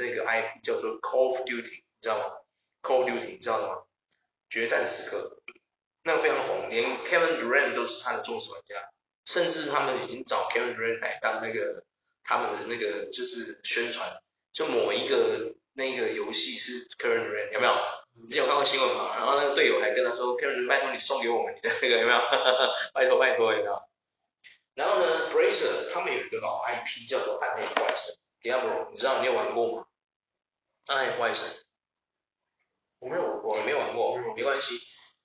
那个 IP 叫做 Call of Duty，你知道吗？Call of Duty 你知道吗？决战时刻，那个非常红，连 Kevin Durant 都是他的忠实玩家，甚至他们已经找 Kevin Durant 来当那个。他们的那个就是宣传，就某一个那个游戏是 Kevin Durant 有没有？你之前有看过新闻吗？然后那个队友还跟他说，Kevin 拜托你送给我们你的那个有没有？拜托拜托有没有？然后呢 b r a z e r 他们有一个老 IP 叫做暗黑破坏神 Diablo，你知道你有玩过吗？暗黑破坏神，我没有玩过，你没有玩过，没关系。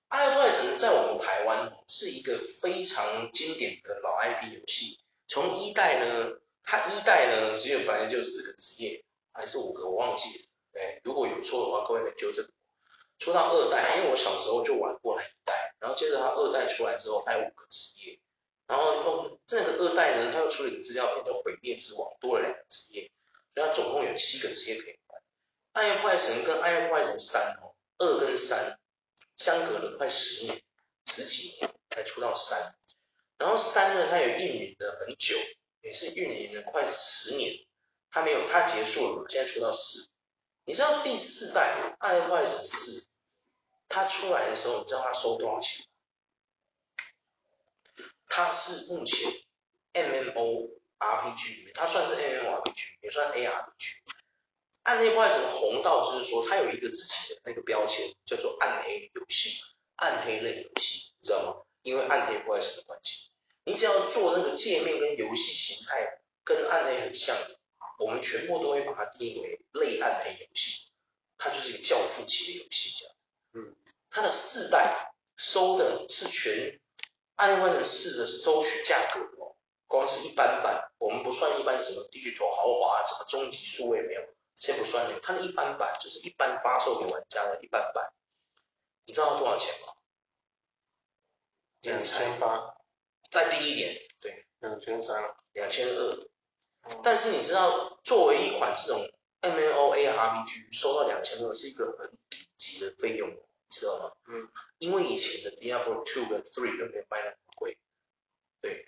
暗黑破坏神在我们台湾是一个非常经典的老 IP 游戏，从一代呢。它一代呢，只有本来就四个职业，还是五个，我忘记了。对，如果有错的话，各位可以纠正我。出到二代，因为我小时候就玩过那一代，然后接着它二代出来之后，它有五个职业，然后用这个二代呢，它又出了一个资料片叫《毁灭之王》，多了两个职业，所以它总共有七个职业可以玩。暗夜破坏神跟爱坏神三哦，二跟三相隔了快十年，十几年才出到三，然后三呢，它也运营了很久。也是运营了快十年，它没有，它结束了，现在出到四。你知道第四代《爱坏神四》，它出来的时候，你知道它收多少钱吗？它是目前 MMO RPG 里面，它算是 MMO RPG，也算 ARPG。暗黑破坏神红到就是说，它有一个自己的那个标签，叫做暗黑游戏、暗黑类游戏，你知道吗？因为暗黑破坏神的关系。你只要做那个界面跟游戏形态跟暗黑很像的，我们全部都会把它定义为类暗黑游戏，它就是一个教父级的游戏这样。嗯，它的四代收的是全暗黑破坏神四的收取价格哦，光是一般版，我们不算一般什么 Digital 豪华什么终极数位没有，它的一般版就是一般发售给玩家的一般版，你知道多少钱吗？两千八。再低一点，对，两千三，两千二。但是你知道，作为一款这种 MMORPG，收到两千二是一个很顶级的费用，你知道吗？嗯。因为以前的 Diablo Two 跟 Three 都没卖那么贵，对，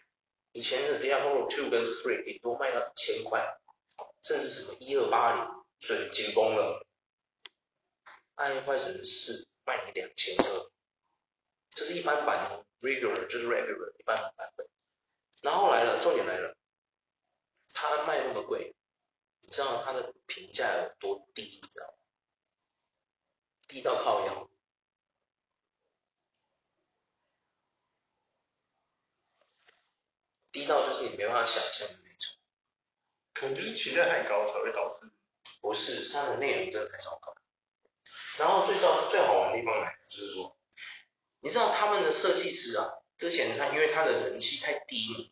以前的 Diablo Two 跟 Three 顶多卖到一千块，甚至什么一二八零，准紧绷了。暗夜破坏神是卖你两千二，这是一般版哦。Regular 就是 regular 一般版本，然后来了，重点来了，它卖那么贵，你知道它的评价有多低？你知道吗？低到靠腰，低到就是你没办法想象的那种。可能就是期待太高才会导致。不是，它的内容真的太糟糕。然后最糟最好玩的地方来，就是说。你知道他们的设计师啊，之前他因为他的人气太低迷，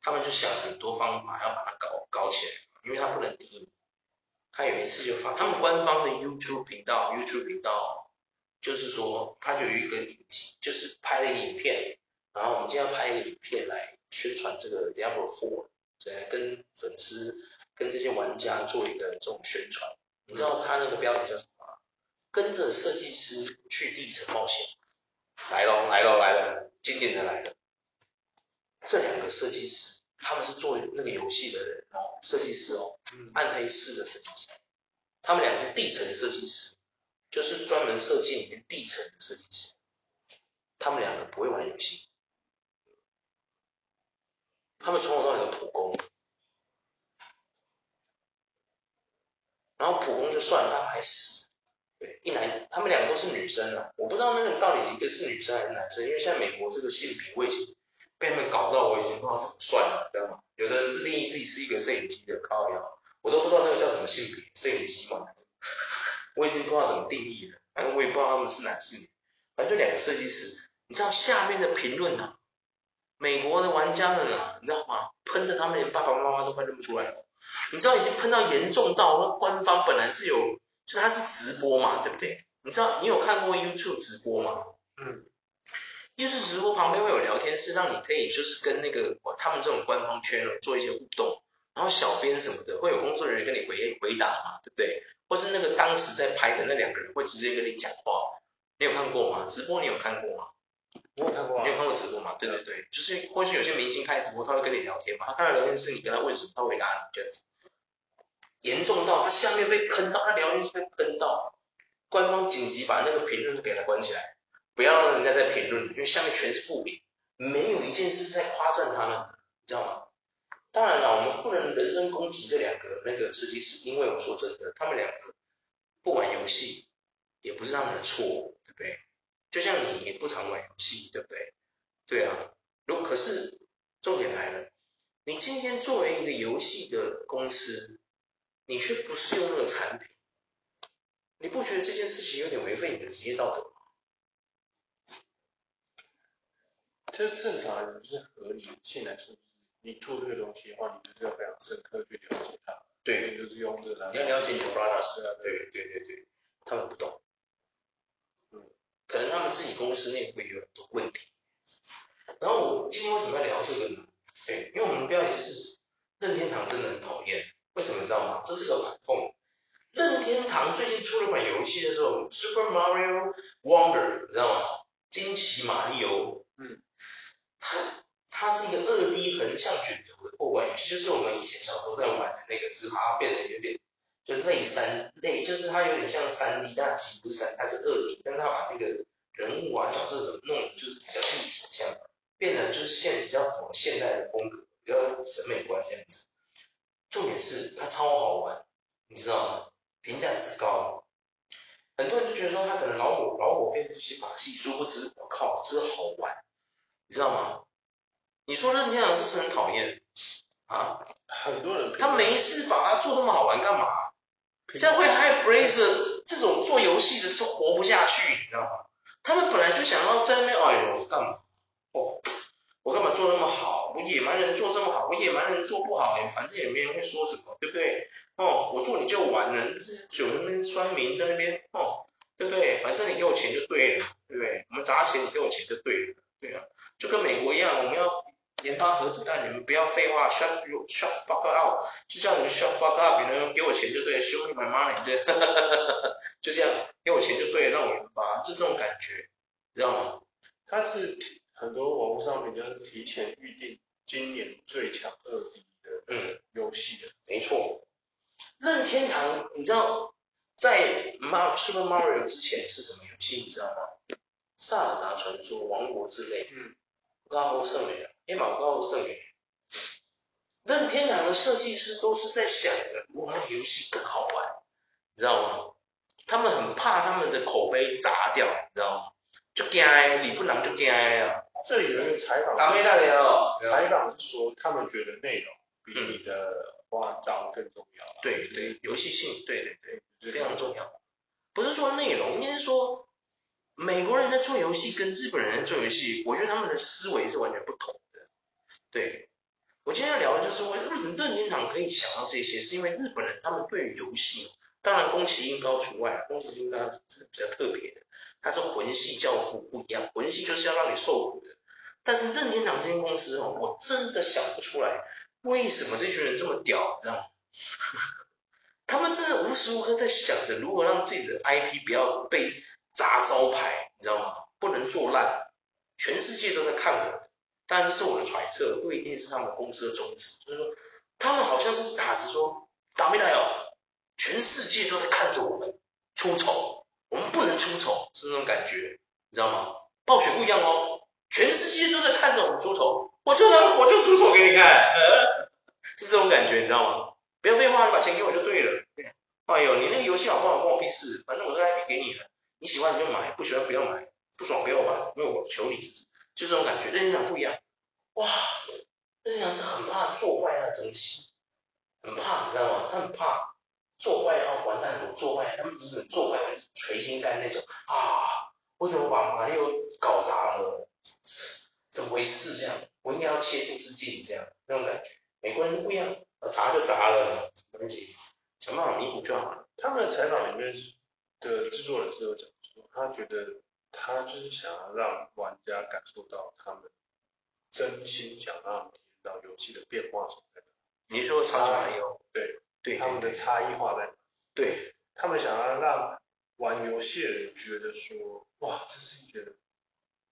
他们就想很多方法要把它搞搞起来，因为他不能低迷。他有一次就发他们官方的 YouTube 频道，YouTube 频道就是说他就有一个影集，就是拍了一个影片，然后我们今天要拍一个影片来宣传这个 Diablo Four，来跟粉丝跟这些玩家做一个这种宣传。你知道他那个标题叫什么？跟着设计师去地层冒险。来喽，来喽，来了，经典的来了。这两个设计师，他们是做那个游戏的人哦，设计师哦，暗黑四的设计师。他们俩是地层设计师，就是专门设计里面地层的设计师。他们两个不会玩游戏，他们从头到尾都普攻，然后普攻就算了，还死。对，一男，他们两个都是女生啊，我不知道那个到底一个是女生还是男生，因为现在美国这个性别我已经被他们搞到我已经不知道怎么算了，知道吗？有的人自定义自己是一个摄影机的靠腰，我都不知道那个叫什么性别，摄影机嘛，我已经不知道怎么定义了，反正我也不知道他们是男是女，反正就两个设计师，你知道下面的评论呢，美国的玩家们啊，你知道吗？喷的他们连爸爸妈妈都快认不出来了。你知道已经喷到严重到，那官方本来是有，就他是直播嘛，对不对？你知道你有看过 YouTube 直播吗？嗯。YouTube 直播旁边会有聊天室，让你可以就是跟那个他们这种官方 channel 做一些互动，然后小编什么的会有工作人员跟你回回答嘛，对不对？或是那个当时在拍的那两个人会直接跟你讲话，你有看过吗？直播你有看过吗？我有看过啊。你有看过直播吗？对对对，就是或许有些明星开直播，他会跟你聊天嘛，他看到聊天室你跟他问什么，他回答你这样子。严重到他下面被喷到，他聊天室被喷到，官方紧急把那个评论都给他关起来，不要让人家再评论了，因为下面全是负评，没有一件事是在夸赞他们，你知道吗？当然了，我们不能人身攻击这两个那个设计师，因为我说真的，他们两个不玩游戏，也不是他们的错，对不对？就像你也不常玩游戏，对不对？对啊，如可是重点来了，你今天作为一个游戏的公司，你却不是用那个产品，你不觉得这件事情有点违背你的职业道德吗？这正常人就是合理性来说。你做这个东西的话，你就是要非常深刻去了解它。对，就是用这个。你要了解你的 products 啊，对对对对，他们不懂。嗯，可能他们自己公司内部也有很多问题。然后我今天为什么要聊这个呢？对，因为我们标题是任天堂真的很讨厌，为什么你知道吗？这是个反讽。任天堂最近出了款游戏的时候，Super Mario Wonder，你知道吗？惊奇马里欧。嗯。它。它是一个二 D 横向卷轴的过关游戏，就是我们以前小时候在玩的那个，只是把它变得有点就类三类，就是它有点像三 D，但其实不是三，它是二 D，但它把那个人物啊、角色怎么弄的就是比较立体，这样变得就是现比较符合现代的风格，比较审美观这样子。重点是它超好玩，你知道吗？评价之高，很多人就觉得说他可能老火老火变不起把戏，殊不知我靠，真好玩，你知道吗？你说任天堂是不是很讨厌啊？很多人他没事把它做这么好玩干嘛？这样会害 Brazers 这种做游戏的就活不下去，你知道吗？他们本来就想要在那边，哎呦，干嘛？哦，我干嘛做那么好？我野蛮人做这么好，我野蛮人做不好，反正也没人会说什么，对不对？哦，我做你就完了，这酒那边酸民在那边，哦，对不对？反正你给我钱就对了，对不对？我们砸钱，你给我钱就对了，对啊，就跟美国一样，我们要。研发核子弹，你们不要废话，shut you shut fuck up，就叫你们 shut fuck up，别人给我钱就对了，show me my money，对，就这样，给我钱就对了，让我研发，就这种感觉，知道吗？它是很多网络上面就是提前预定今年最强二 D 的嗯游戏的，没错。任天堂，你知道在 Mar Super Mario 之前是什么游戏？你知道吗？萨尔达传说、王国之泪，嗯，高欧胜美了。黑马高尔胜给任天堂的设计师都是在想着如何让游戏更好玩，你知道吗？他们很怕他们的口碑砸掉，你知道吗？就惊，你不能就惊啊！这里有一个采访，打没大的哦。采访是说，他们觉得内容比你的花招更重要。嗯、对对，游戏性，对对对，非常重要。不是说内容，应该是说美国人在做游戏跟日本人在做游戏，我觉得他们的思维是完全不同的。对，我今天要聊的就是为什么任天堂可以想到这些，是因为日本人他们对于游戏，当然宫崎英高除外，宫崎英高是比较特别的，他是魂系教父不一样，魂系就是要让你受苦的，但是任天堂这间公司哦，我真的想不出来为什么这群人这么屌，你知道吗？他们真的无时无刻在想着如何让自己的 IP 不要被砸招牌，你知道吗？不能做烂，全世界都在看我。但这是我的揣测，不一定是他们公司的宗旨。就是说，他们好像是打着说，打没打哟，全世界都在看着我们出丑，我们不能出丑，是那种感觉，你知道吗？暴雪不一样哦，全世界都在看着我们出丑，我就能我就出丑给你看，呃，是这种感觉，你知道吗？不要废话，你把钱给我就对了。哎呦，你那个游戏好不好，关我屁事，反正我这 IP 给你了，你喜欢你就买，不喜欢不要买，不爽不要买，因为我求你。就这种感觉，任天堂不一样，哇，任天堂是很怕做坏那东西，很怕，你知道吗？他很怕做坏然后完蛋，我做坏，他们只是做坏会捶心肝那种啊，我怎么把马里奥搞砸了？怎么回事这样？我应该要切出自己这样那种感觉。美国人不一样，砸就砸了，什么东西，想办法弥补就好了。他们的采访里面的制作人是有讲说，他觉得他就是想要让玩家感受到他们真心想让他们体验到游戏的变化所在。你说超级玛利欧？对对，他们的差异化在哪？对，他们想要让玩游戏的人觉得说，哇，这是一个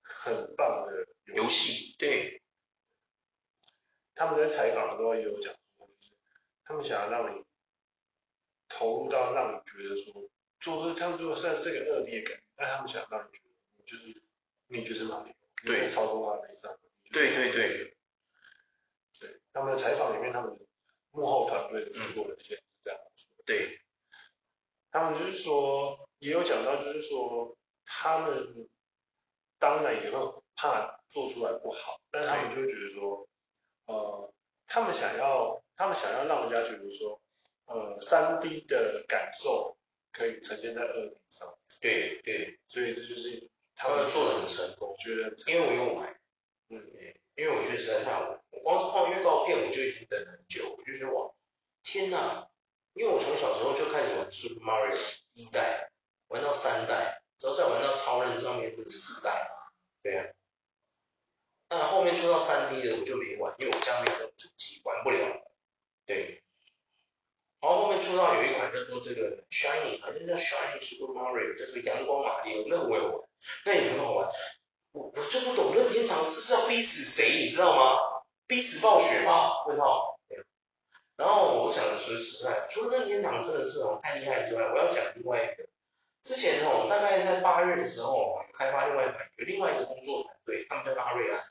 很棒的游戏。对，他们在采访的时候也有讲说，就是他们想要让你投入到让你觉得说，做他们做算是个恶劣感，但他们想让你觉得你就是你就是玛利欧，对，操纵他没上。对对对，对，他们的采访里面，他们幕后团队的制作人一些是这样说。对。他们就是说，也有讲到，就是说，他们当然也会怕做出来不好，但他们就会觉得说，呃，他们想要，他们想要让人家觉得说，呃，三 D 的感受可以呈现在二 D 上。对对，所以这就是他们做的很成功，我觉得，因为我用玩，嗯，因为我觉得实在太好玩，我光是看预告片我就已经等很久，我就觉得哇，天哪！因为我从小时候就开始玩 Super Mario 一代，玩到三代，之后再玩到超人上面的四代，对呀、啊。那后面出到三 D 的我就没玩，因为我家没有主机，玩不了。对。然后后面出到有一款叫做这个 Shining，好像叫 Shining Super Mario，叫做阳光玛利欧，那个我有玩，那也很好玩。我我就不懂任天堂这是要逼死谁，你知道吗？逼死暴雪吗？问号。然后我想说实在，除了任天堂真的是哦太厉害之外，我要讲另外一个。之前哦，大概在八月的时候，开发另外一款，有另外一个工作团队，他们叫拉瑞安。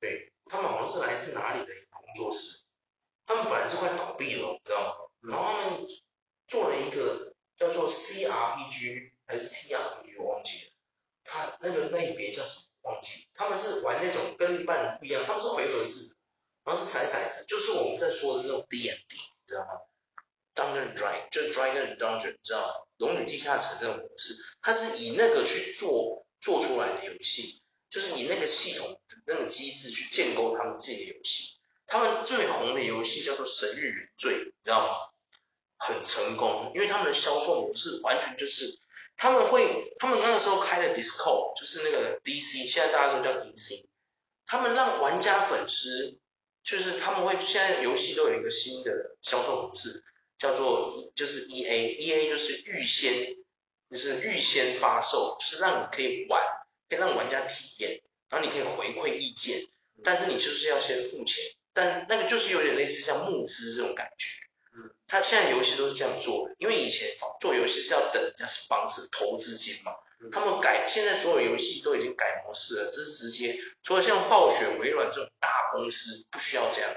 对，他们好像是来自哪里的一个工作室？他们本来是快倒闭了，你知道吗？然后他们做了一个叫做 CRPG 还是 TRPG，我忘记了。他那个类别叫什么？忘记。他们是玩那种跟一般人不一样，他们是回合制的。然后是骰骰子，就是我们在说的那种 D N D，你知道吗？Dungeon Dragon 就是 Dragon Dungeon，你知道吗？龙与地下城这种模式，它是以那个去做做出来的游戏，就是以那个系统那个机制去建构他们自己的游戏。他们最红的游戏叫做《神域原罪》，你知道吗？很成功，因为他们的销售模式完全就是他们会，他们那个时候开的 Discord，就是那个 D C，现在大家都叫 D C，他们让玩家粉丝。就是他们会现在游戏都有一个新的销售模式，叫做就是 E A E A 就是预先就是预先发售，是让你可以玩，可以让玩家体验，然后你可以回馈意见，但是你就是要先付钱，但那个就是有点类似像募资这种感觉。嗯，他现在游戏都是这样做的，因为以前做游戏是要等人家 sponsor 投资金嘛。他们改，现在所有游戏都已经改模式了，这是直接，除了像暴雪、微软这种大公司不需要这样，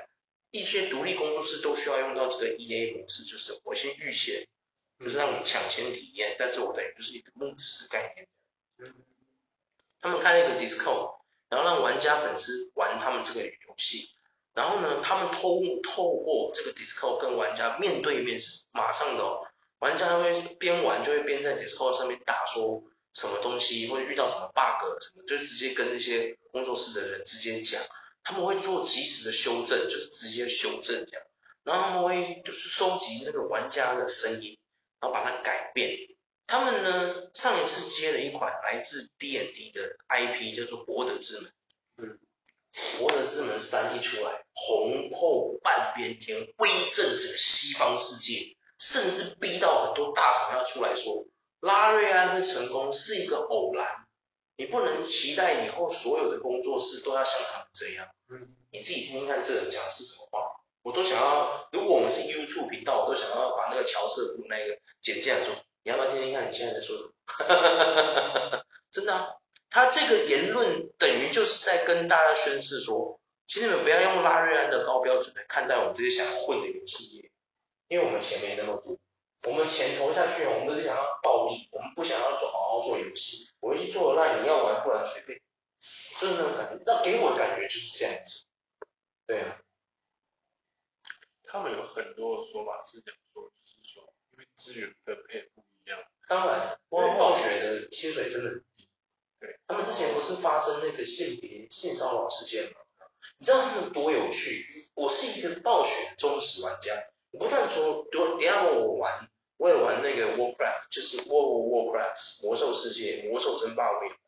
一些独立工作室都需要用到这个 EA 模式，就是我先预先，就是让你抢先体验，但是我等于就是一个募资概念。他们开了一个 Discord，然后让玩家粉丝玩他们这个游戏，然后呢，他们透透过这个 Discord 跟玩家面对面马上的哦，玩家会边玩就会边在 Discord 上面打说。什么东西会遇到什么 bug 什么，就直接跟那些工作室的人直接讲，他们会做及时的修正，就是直接修正这样，然后他们会就是收集那个玩家的声音，然后把它改变。他们呢，上一次接了一款来自 D&D 的 IP，叫做《博德之门》。嗯，《博德之门三》一出来，红透半边天，威震整个西方世界，甚至逼到很多大厂要出来说。拉瑞安会成功是一个偶然，你不能期待以后所有的工作室都要像他们这样。嗯，你自己听听看，这人讲的是什么话？我都想要，如果我们是 YouTube 频道，我都想要把那个乔瑟夫那个剪进来说，你要不要听听看你现在在说什么？真的啊，他这个言论等于就是在跟大家宣示说，请你们不要用拉瑞安的高标准来看待我们这些想要混的游戏业，因为我们钱没那么多。我们钱投下去，我们都是想要暴利，我们不想要做好好做游戏。我游戏做的烂，你要玩不然随便。就是那种感觉，那给我的感觉就是这样子。对啊。他们有很多的说法是讲说，就是说，因为资源分配不一样。当然，光暴雪的薪水真的。对。他们之前不是发生那个性别性骚扰事件吗？你知道他们多有趣？我是一个暴雪忠实玩家，我不但说，等下我玩，我也玩那个 Warcraft，就是 World of Warcraft 魔兽世界、魔兽争霸我也玩。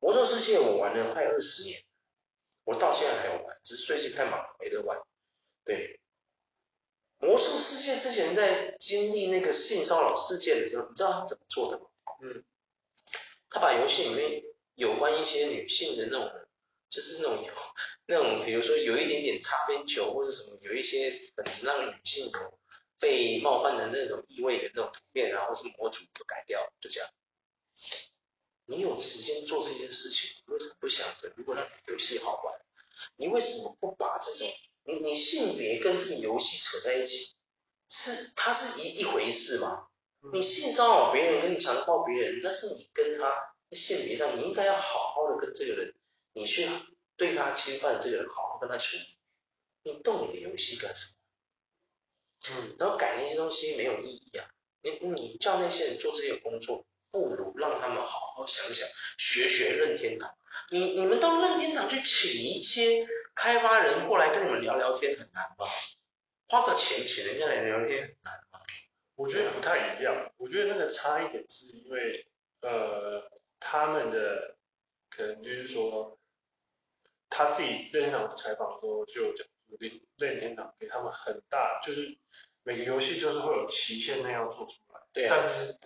魔兽世界我玩了快二十年，我到现在还有玩，只是最近太忙没得玩。对，魔兽世界之前在经历那个性骚扰事件的时候，你知道他怎么做的吗？嗯，他把游戏里面有关一些女性的那种。就是那种那种，比如说有一点点擦边球或者什么，有一些很让女性有被冒犯的那种意味的那种图片啊，或是模组都改掉，就这样。你有时间做这件事情，你为什么不想着如果让游戏好玩？你为什么不把这种你你性别跟这个游戏扯在一起？是它是一一回事吗？你性骚扰别人跟你强暴别人，那是你跟他在性别上，你应该要好好的跟这个人。你去对他侵犯这个人，好好跟他处理。你动你的游戏干什么？嗯，然后改那些东西没有意义啊。你你叫那些人做这些工作，不如让他们好好想想，学学任天堂。你你们到任天堂去请一些开发人过来跟你们聊聊天，很难吗？花个钱请人家来聊天很难？我觉得不太一样。我觉得那个差一点是因为呃他们的可能就是说。他自己任天堂采访的时候就讲，任任天堂给他们很大，就是每个游戏就是会有期限内要做出来，对啊，但是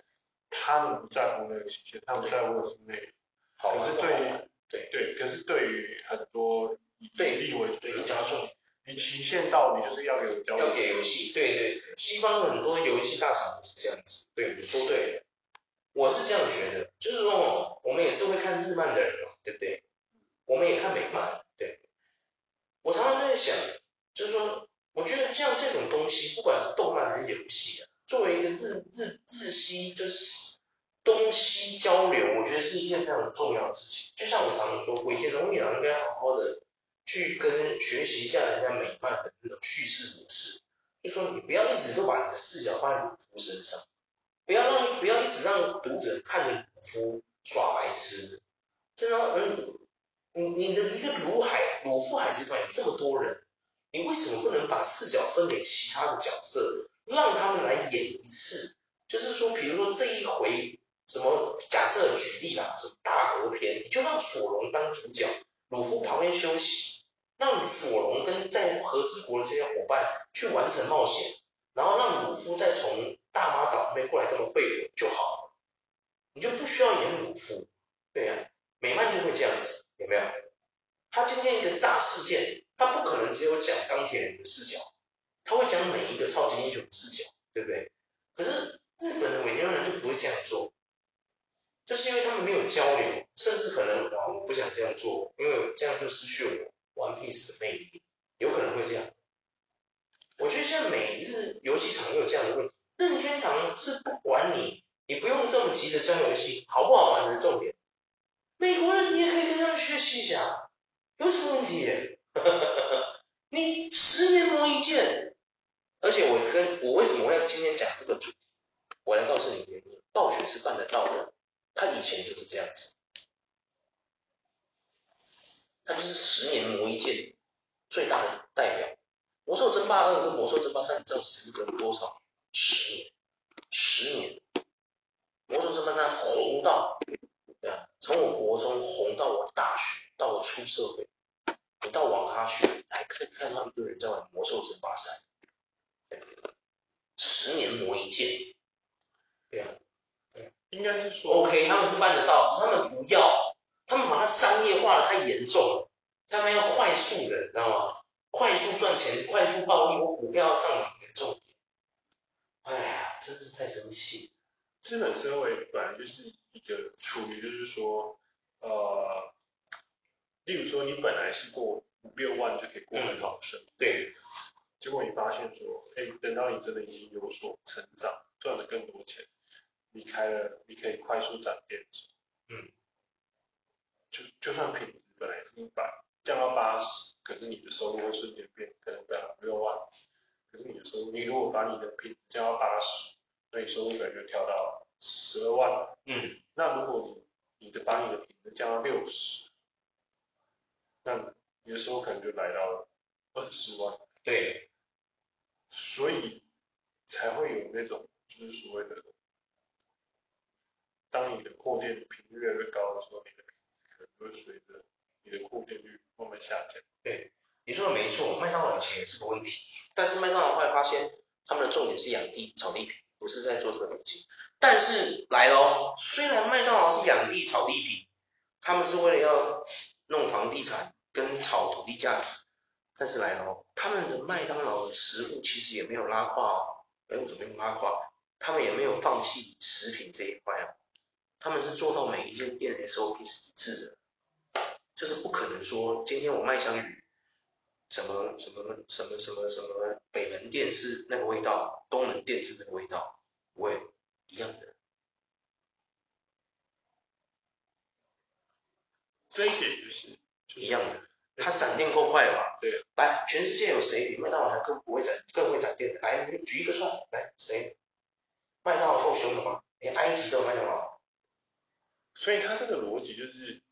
他们不在乎那个期限，他们在乎的是内容。可是对于对对，可是对于很多以利为主，对你加重，你期限到，你就是要给我交，要给游戏，对对对，西方很多游戏大厂都是这样子，对，你说对了，我是这样觉得，就是说我们也是会看日漫的人嘛，对不对？我们也看美漫，对。我常常就在想，就是说，我觉得像这种东西，不管是动漫还是游戏啊，作为一个日日日西，就是东西交流，我觉得是一件非常重要的事情。就像我常常说，尾田荣一郎应该好好的去跟学习一下人家美漫的那种叙事模式，就说你不要一直都把你的视角放在鲁夫身上，不要让不要一直让读者看着鲁夫耍白痴，就让嗯。你你的一个鲁海鲁夫海集团有这么多人，你为什么不能把视角分给其他的角色，让他们来演一次？就是说，比如说这一回什么假设举例啦，什么大和篇，你就让索隆当主角，鲁夫旁边休息，让索隆跟在和之国的这些伙伴去完成冒险，然后让鲁夫再从大妈岛那边过来跟他们会合就好了，你就不需要演鲁夫，对呀、美漫就会这样子。有没有？他今天一个大事件，他不可能只有讲钢铁人的视角，他会讲每一个超级英雄的视角，对不对？可是日本的尾田人就不会这样做，就是因为他们没有交流，甚至可能我不想这样做，因为这样就失去了我 One Piece 的魅力，有可能会这样。我觉得现在每日游戏厂也有这样的问题，任天堂是不管你，你不用这么急着将游戏好不好玩的重点。美国人，你也可以跟他们学习一下，有什么问题？你十年磨一剑，而且我跟我为什么要今天讲这个主题？我来告诉你原因。暴雪是办得到的，他以前就是这样子，他就是十年磨一剑最大的代表。魔兽争霸二跟魔兽争霸三，你知道时隔多少？十年，十年，魔兽争霸三红到。对啊，从我国中红到我大学，到我出社会，你到网咖去，还可以看到一堆人在玩魔兽争霸三，十年磨一剑，对啊，对，应该是说，OK，他们是办得到，只是他们不要，他们把它商业化的太严重了，他们要快速的，你知道吗？快速赚钱，快速暴利，我股票要上涨严重点，哎呀，真是太生气。资本社会本来就是。一个处于就是说，呃，例如说你本来是过五六万就可以过很好的生活，嗯，对，结果你发现说，哎，等到你真的已经有所成长，赚了更多钱，离开了，你可以快速涨变，嗯，就就算品质本来是一百，降到八十，可是你的收入会瞬间变，可能变五六万，可是你的收入，你如果把你的品质降到八十，那你收入可能就跳到。十二万，嗯，那如果你你的把你的品质降到六十，那你的收入可能就来到了二十万。对，所以才会有那种就是所谓的，当你的扩店频率越来越高的时候，你的会随着你的扩店率慢慢下降。对，你说的没错，麦当劳以前也是个问题，但是麦当劳后来发现他们的重点是养地炒地皮，不是在做这个东西。但是来喽，虽然麦当劳是养地炒地皮，他们是为了要弄房地产跟炒土地价值。但是来了，他们的麦当劳的食物其实也没有拉胯哦，哎，我怎么没拉胯？他们也没有放弃食品这一块啊，他们是做到每一间店 SOP 是一致的，就是不可能说今天我麦香鱼，什么什么什么什么什么北门店是那个味道，东门店是那个味道，不会一样的。这一点就是，就是一样的。它展店够快了吧？对。来，全世界有谁比麦当劳还更不会展、更会展店的？来，你举一个出来。来，谁？麦当劳够凶的吗？连埃及都有麦当劳。所以他这个逻辑就是，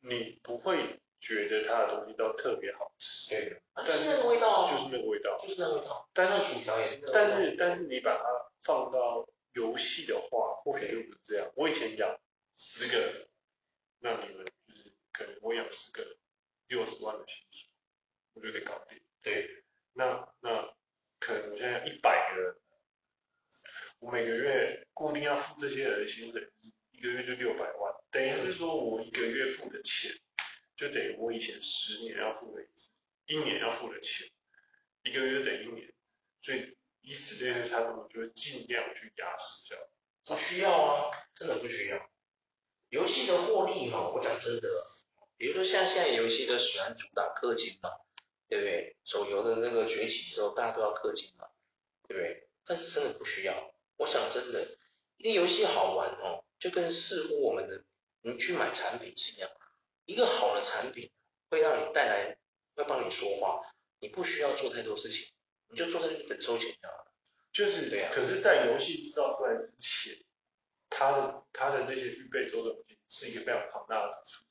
你不会觉得它的东西都特别好吃。对。但是那个味道。就是那个味道。就是那个味道。但是薯条也是那个味道。但是但是你把它放到游戏的话，或许就不是这样。我以前养十个，那你们就是。可能我养十个六十万的薪水，我就得搞定。对，那那可能我现在养一百个人，我每个月固定要付这些人的薪水，一个月就六百万，等于是说我一个月付的钱，就等于我以前十年要付的一，年要付的钱，一个月等于一年，所以以此类推，他们就会尽量去压死掉。不需要啊，真的不需要。游戏的获利哈，我讲真的。比如说像现在游戏都喜欢主打氪金嘛，对不对？手游的那个崛起之后，大家都要氪金嘛，对不对？但是真的不需要。我想真的，一个游戏好玩哦，就跟似乎我们的你去买产品是一样，一个好的产品会让你带来，会帮你说话，你不需要做太多事情，你就坐在那里等收钱就好了。就是对啊。可是，在游戏制造出来之前，它的它的那些预备周转金是一个非常庞大的支出。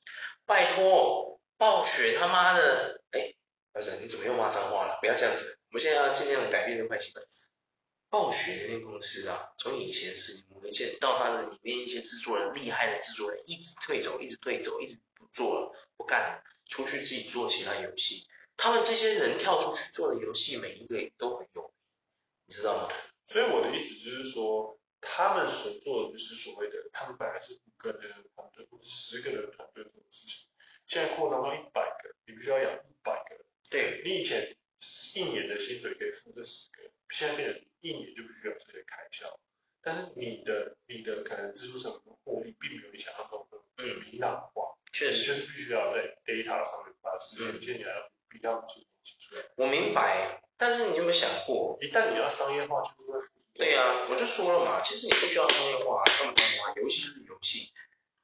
拜托，暴雪他妈的，哎，不是，你怎么又骂脏话了？不要这样子，我们现在要尽量改变这个坏习惯。暴雪的那个公司啊，从以前是你们见到他的里面一些制作人，厉害的制作人一直退走，一直退走，一直不做了，不干了，出去自己做其他游戏。他们这些人跳出去做的游戏，每一个也都很有名，你知道吗？所以我的意思就是说，他们所做的就是所谓的，他们本来是五个人的团队，或者十个人的团队做的事情。现在扩张到一百个，你必须要养一百个人。对，你以前一年的薪水可以付这十个，现在变成一年就必须要这些开销。但是你的你的可能支出成本获利并没有你想象中的明朗化。确实，就是必须要在 data 上面把时间建起来，比较出东西出来。我明白，但是你有没有想过，一旦你要商业化，就是会。对呀、啊，我就说了嘛，其实你不需要商业化，干嘛商业化？游戏就是游戏，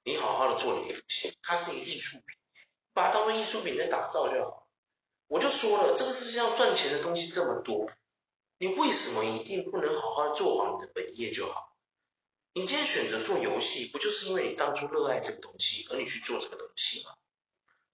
你好好的做你的游戏，它是一个艺术品。把它当做艺术品在打造就好。我就说了，这个世界上赚钱的东西这么多，你为什么一定不能好好做好你的本业就好？你今天选择做游戏，不就是因为你当初热爱这个东西，而你去做这个东西吗？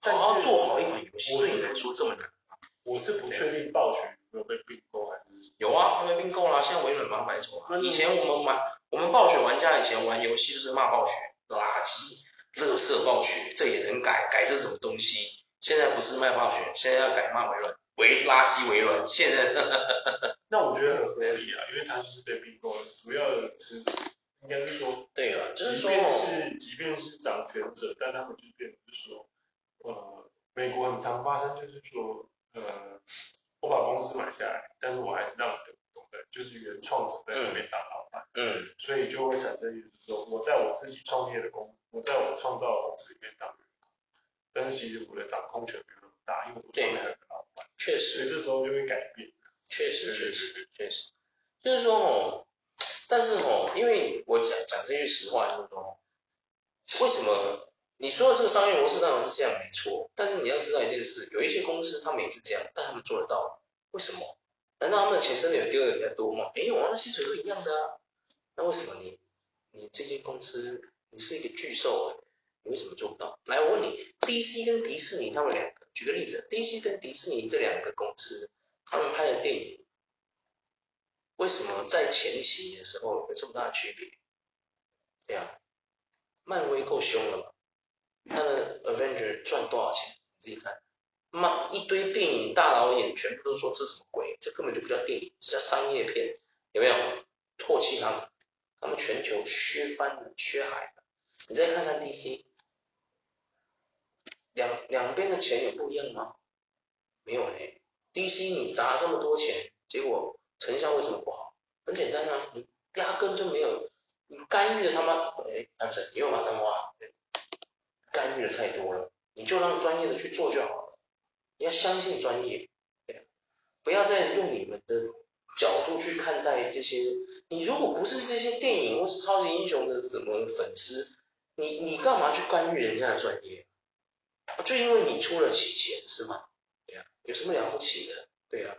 好好做好一款游戏，对你来说这么难吗？我是不确定暴雪有没有被并购还是有啊，被并购了，现在微软把它买走了。以前我们玩，我们暴雪玩家以前玩游戏就是骂暴雪垃圾。乐色暴雪，这也能改？改这什么东西？现在不是卖暴雪，现在要改骂微软，微垃圾微软。现在，那我觉得很合理啊，因为他就是被并购了。主要的是应该是说，对了，就是说，即便是即便是掌权者，但他们就变成是说，呃，美国很常发生就是说，呃，我把公司买下来，但是我还是让你的股东在，就是原创者在那边当老板，嗯，所以就会产生一种说，我在我自己创业的公。我在我创造的公司里面当员工，但是其实我的掌控权没有那么大，因为我上面还有个老板。确实。这时候就会改变。确实，确实，确实。就是说哦，但是哦，因为我讲讲这句实话，就是说，为什么你说的这个商业模式当然是这样没错，但是你要知道一件事，有一些公司他们也是这样，但他们做得到，为什么？难道他们的钱真的有丢的比较多吗？没有啊，那薪水都一样的啊。那为什么你你这些公司？你是一个巨兽，你为什么做不到？来，我问你，DC 跟迪士尼他们两个，举个例子，DC 跟迪士尼这两个公司，他们拍的电影，为什么在前期的时候有这么大的区别？对呀，漫威够凶了吧？他的 Avenger 赚多少钱？你自己看，妈一堆电影大导演全部都说这是什么鬼？这根本就不叫电影，这叫商业片，有没有？唾弃他们，他们全球削翻了，削海了。你再看看 DC，两两边的钱有不一样吗？没有嘞。DC 你砸这么多钱，结果成效为什么不好？很简单啊，你压根就没有，你干预了他妈，哎，啊不是，你又马上挖，干预的太多了，你就让专业的去做就好了。你要相信专业，对，不要再用你们的角度去看待这些。你如果不是这些电影或是超级英雄的什么粉丝，你你干嘛去干预人家的专业？就因为你出得起钱是吗？对呀、有什么了不起的？对呀、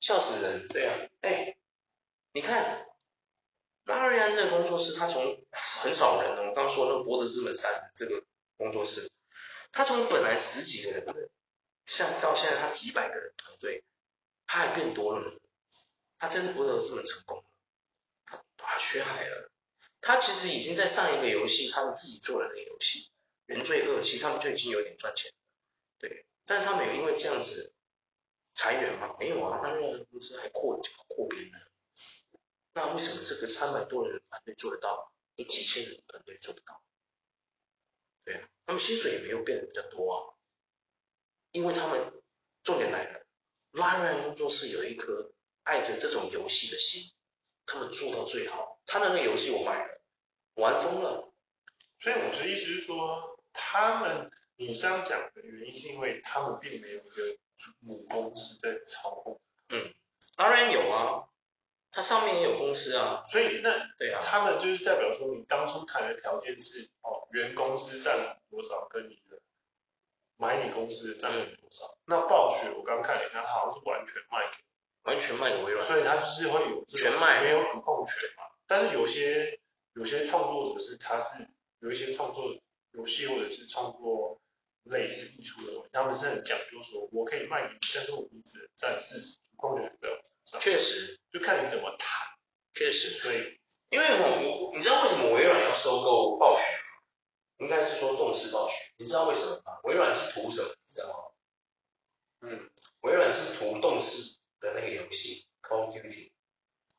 笑死人，对呀、啊，哎，你看拉瑞安这个工作室，他从很少人，我刚刚说那个博德之门三这个工作室，他从本来十几个人的，像到现在他几百个人团队，他还变多了呢。他这次博德之门成功了。他缺海了，他其实已经在上一个游戏，他们自己做的那个游戏《原罪恶》，其实他们就已经有点赚钱，对。但他们有因为这样子裁员吗？没有啊，他那个公司还扩扩编呢。那为什么这个三百多人的团队做得到，你几千人团队做不到？对啊，他们薪水也没有变得比较多啊，因为他们重点来了，拉瑞安工作室有一颗爱着这种游戏的心。他们做到最好，他那个游戏我买了，玩疯了。所以我的意思是说，他们你这样讲的原因是因为他们并没有一个母公司在操控。嗯，当然有啊，它上面也有公司啊。所以那对啊，他们就是代表说，你当初谈的条件是哦，原公司占多少，跟你的买你公司的占有多少。嗯、那暴雪我刚看了一下，它好像是完全卖给。完全卖给微软，所以它就是会有全卖，没有主控权嘛。但是有些有些创作者是他是有一些创作游戏或者是创作类似艺术的，他们是很讲究说，我可以卖给你，但是我只占事实，主控权在我身上。确实，就看你怎么谈。确实，所以因为我你知道为什么微软要收购暴雪吗？应该是说动视暴雪。你知道为什么吗？微软是图什么？你知道吗？嗯，微软是图动视。的那个游戏 Call of Duty，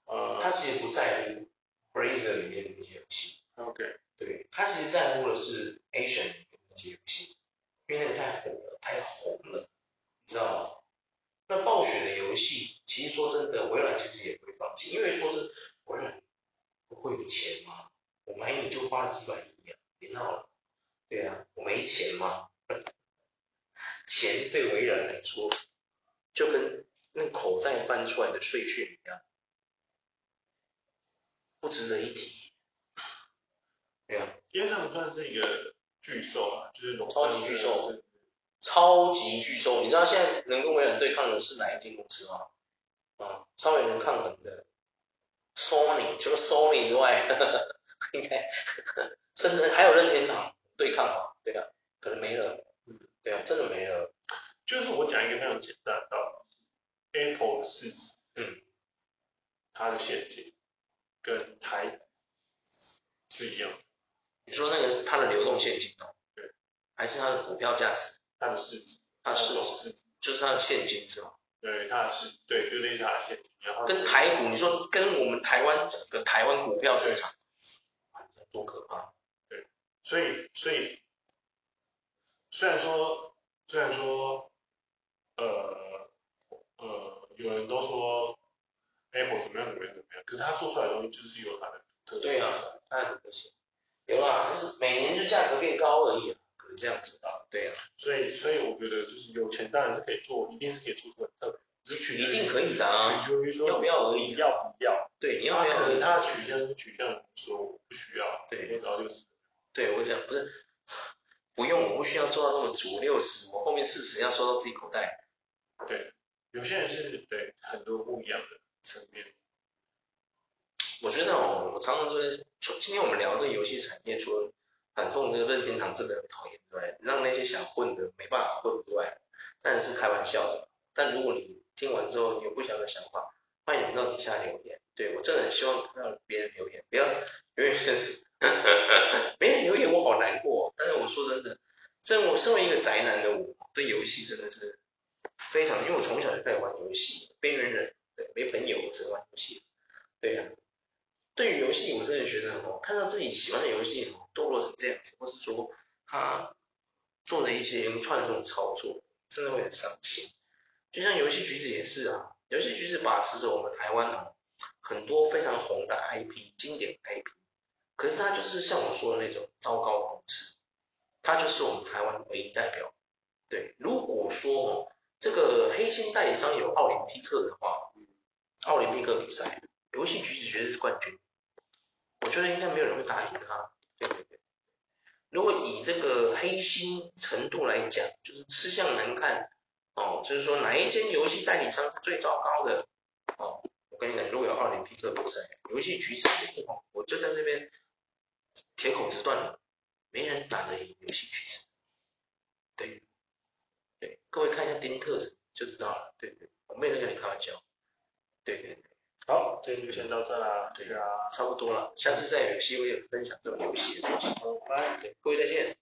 呃，他其实不在乎 Blizzard 里面的那些游戏，OK，对，他其实在乎的是 Asian 里面的那些游戏，因为那个太火了，太红了，你知道吗？那暴雪的游戏，其实说真的，微软其实也不会放弃，因为说是微软不会有钱吗？我买你就花了几百亿啊，别闹了，对啊，我没钱吗？钱对微软来说，就跟那口袋翻出来的税券一样，不值得一提。对啊，因为他们算是一个巨兽啊，就是超级巨兽，超级巨兽。你知道现在能跟微软对抗的是哪一间公司吗？啊，稍微能抗衡的，Sony，除了 Sony 之外，呵呵应该，甚至还有任天堂对抗嘛？对啊，可能没了。嗯，对啊，真的没了。就是我讲一个非常简单的道理。Apple 的市值，嗯，它的现金跟台是一样的。你说那个它的流动现金哦？对，还是它的股票价值？它的市值，它的市值，就是它的现金是吧？对，它的市，对，就那是它的现金。然后跟台股，你说跟我们台湾整个台湾股票市场，多可怕？对，所以所以虽然说虽然说呃。呃，有人都说 Apple 怎么样怎么样怎么样，可是他做出来的东西就是有它的特色。对啊，它很特色。有啦，就是每年就价格变高而已，可能这样子啊。对啊。所以所以我觉得就是有钱当然是可以做，一定是可以做出很特别，只取一定可以的啊，取决于说要不要而已。要不要？对，你要不要？可能他的取向是取向说我不需要，对，我只要六十。对，我讲不是，不用，我不需要做到那么足，六十，我后面四十要收到自己口袋。对。有些人是对很多不一样的层面。我觉得哦，我常常说，今天我们聊这个游戏产业，除了反讽这个任天堂真的很讨厌，对，让那些想混的没办法混之外，当然是开玩笑的。但如果你听完之后有不同的想法，欢迎你到底下留言。对，我真的很希望看到别人留言，不要永远是 没人留言，我好难过。但是我说真的，这我身为一个宅男的我，对游戏真的是非常，因为我从小就开始玩游戏，边缘人，对，没朋友，我只玩游戏，对呀、对于游戏，我真的觉得哦，看到自己喜欢的游戏哦堕落成这样子，或是说他做的一些串这种操作，真的会很伤心。就像游戏橘子也是啊，游戏橘子把持着我们台湾啊很多非常红的 IP，经典 IP，可是它就是像我说的那种糟糕公司，它就是我们台湾唯一代表。对，如果说哦这个黑心代理商有奥林匹克的话，奥林匹克比赛，游戏橘子绝对是冠军。我觉得应该没有人会打赢他。对对对，如果以这个黑心程度来讲，就是吃相难看。哦，就是说哪一间游戏代理商是最糟糕的？哦，我跟你讲，如果有奥林匹克比赛，游戏橘子，我就在这边铁口直断了，没人打得赢游戏橘子。对，对，各位看一下丁特就知道了。对对，我没有在跟你开玩笑。对对对，好，今天就先到这啦。对啊，差不多了，下次再有机会分享这种游戏的东西。好，拜。各位再见。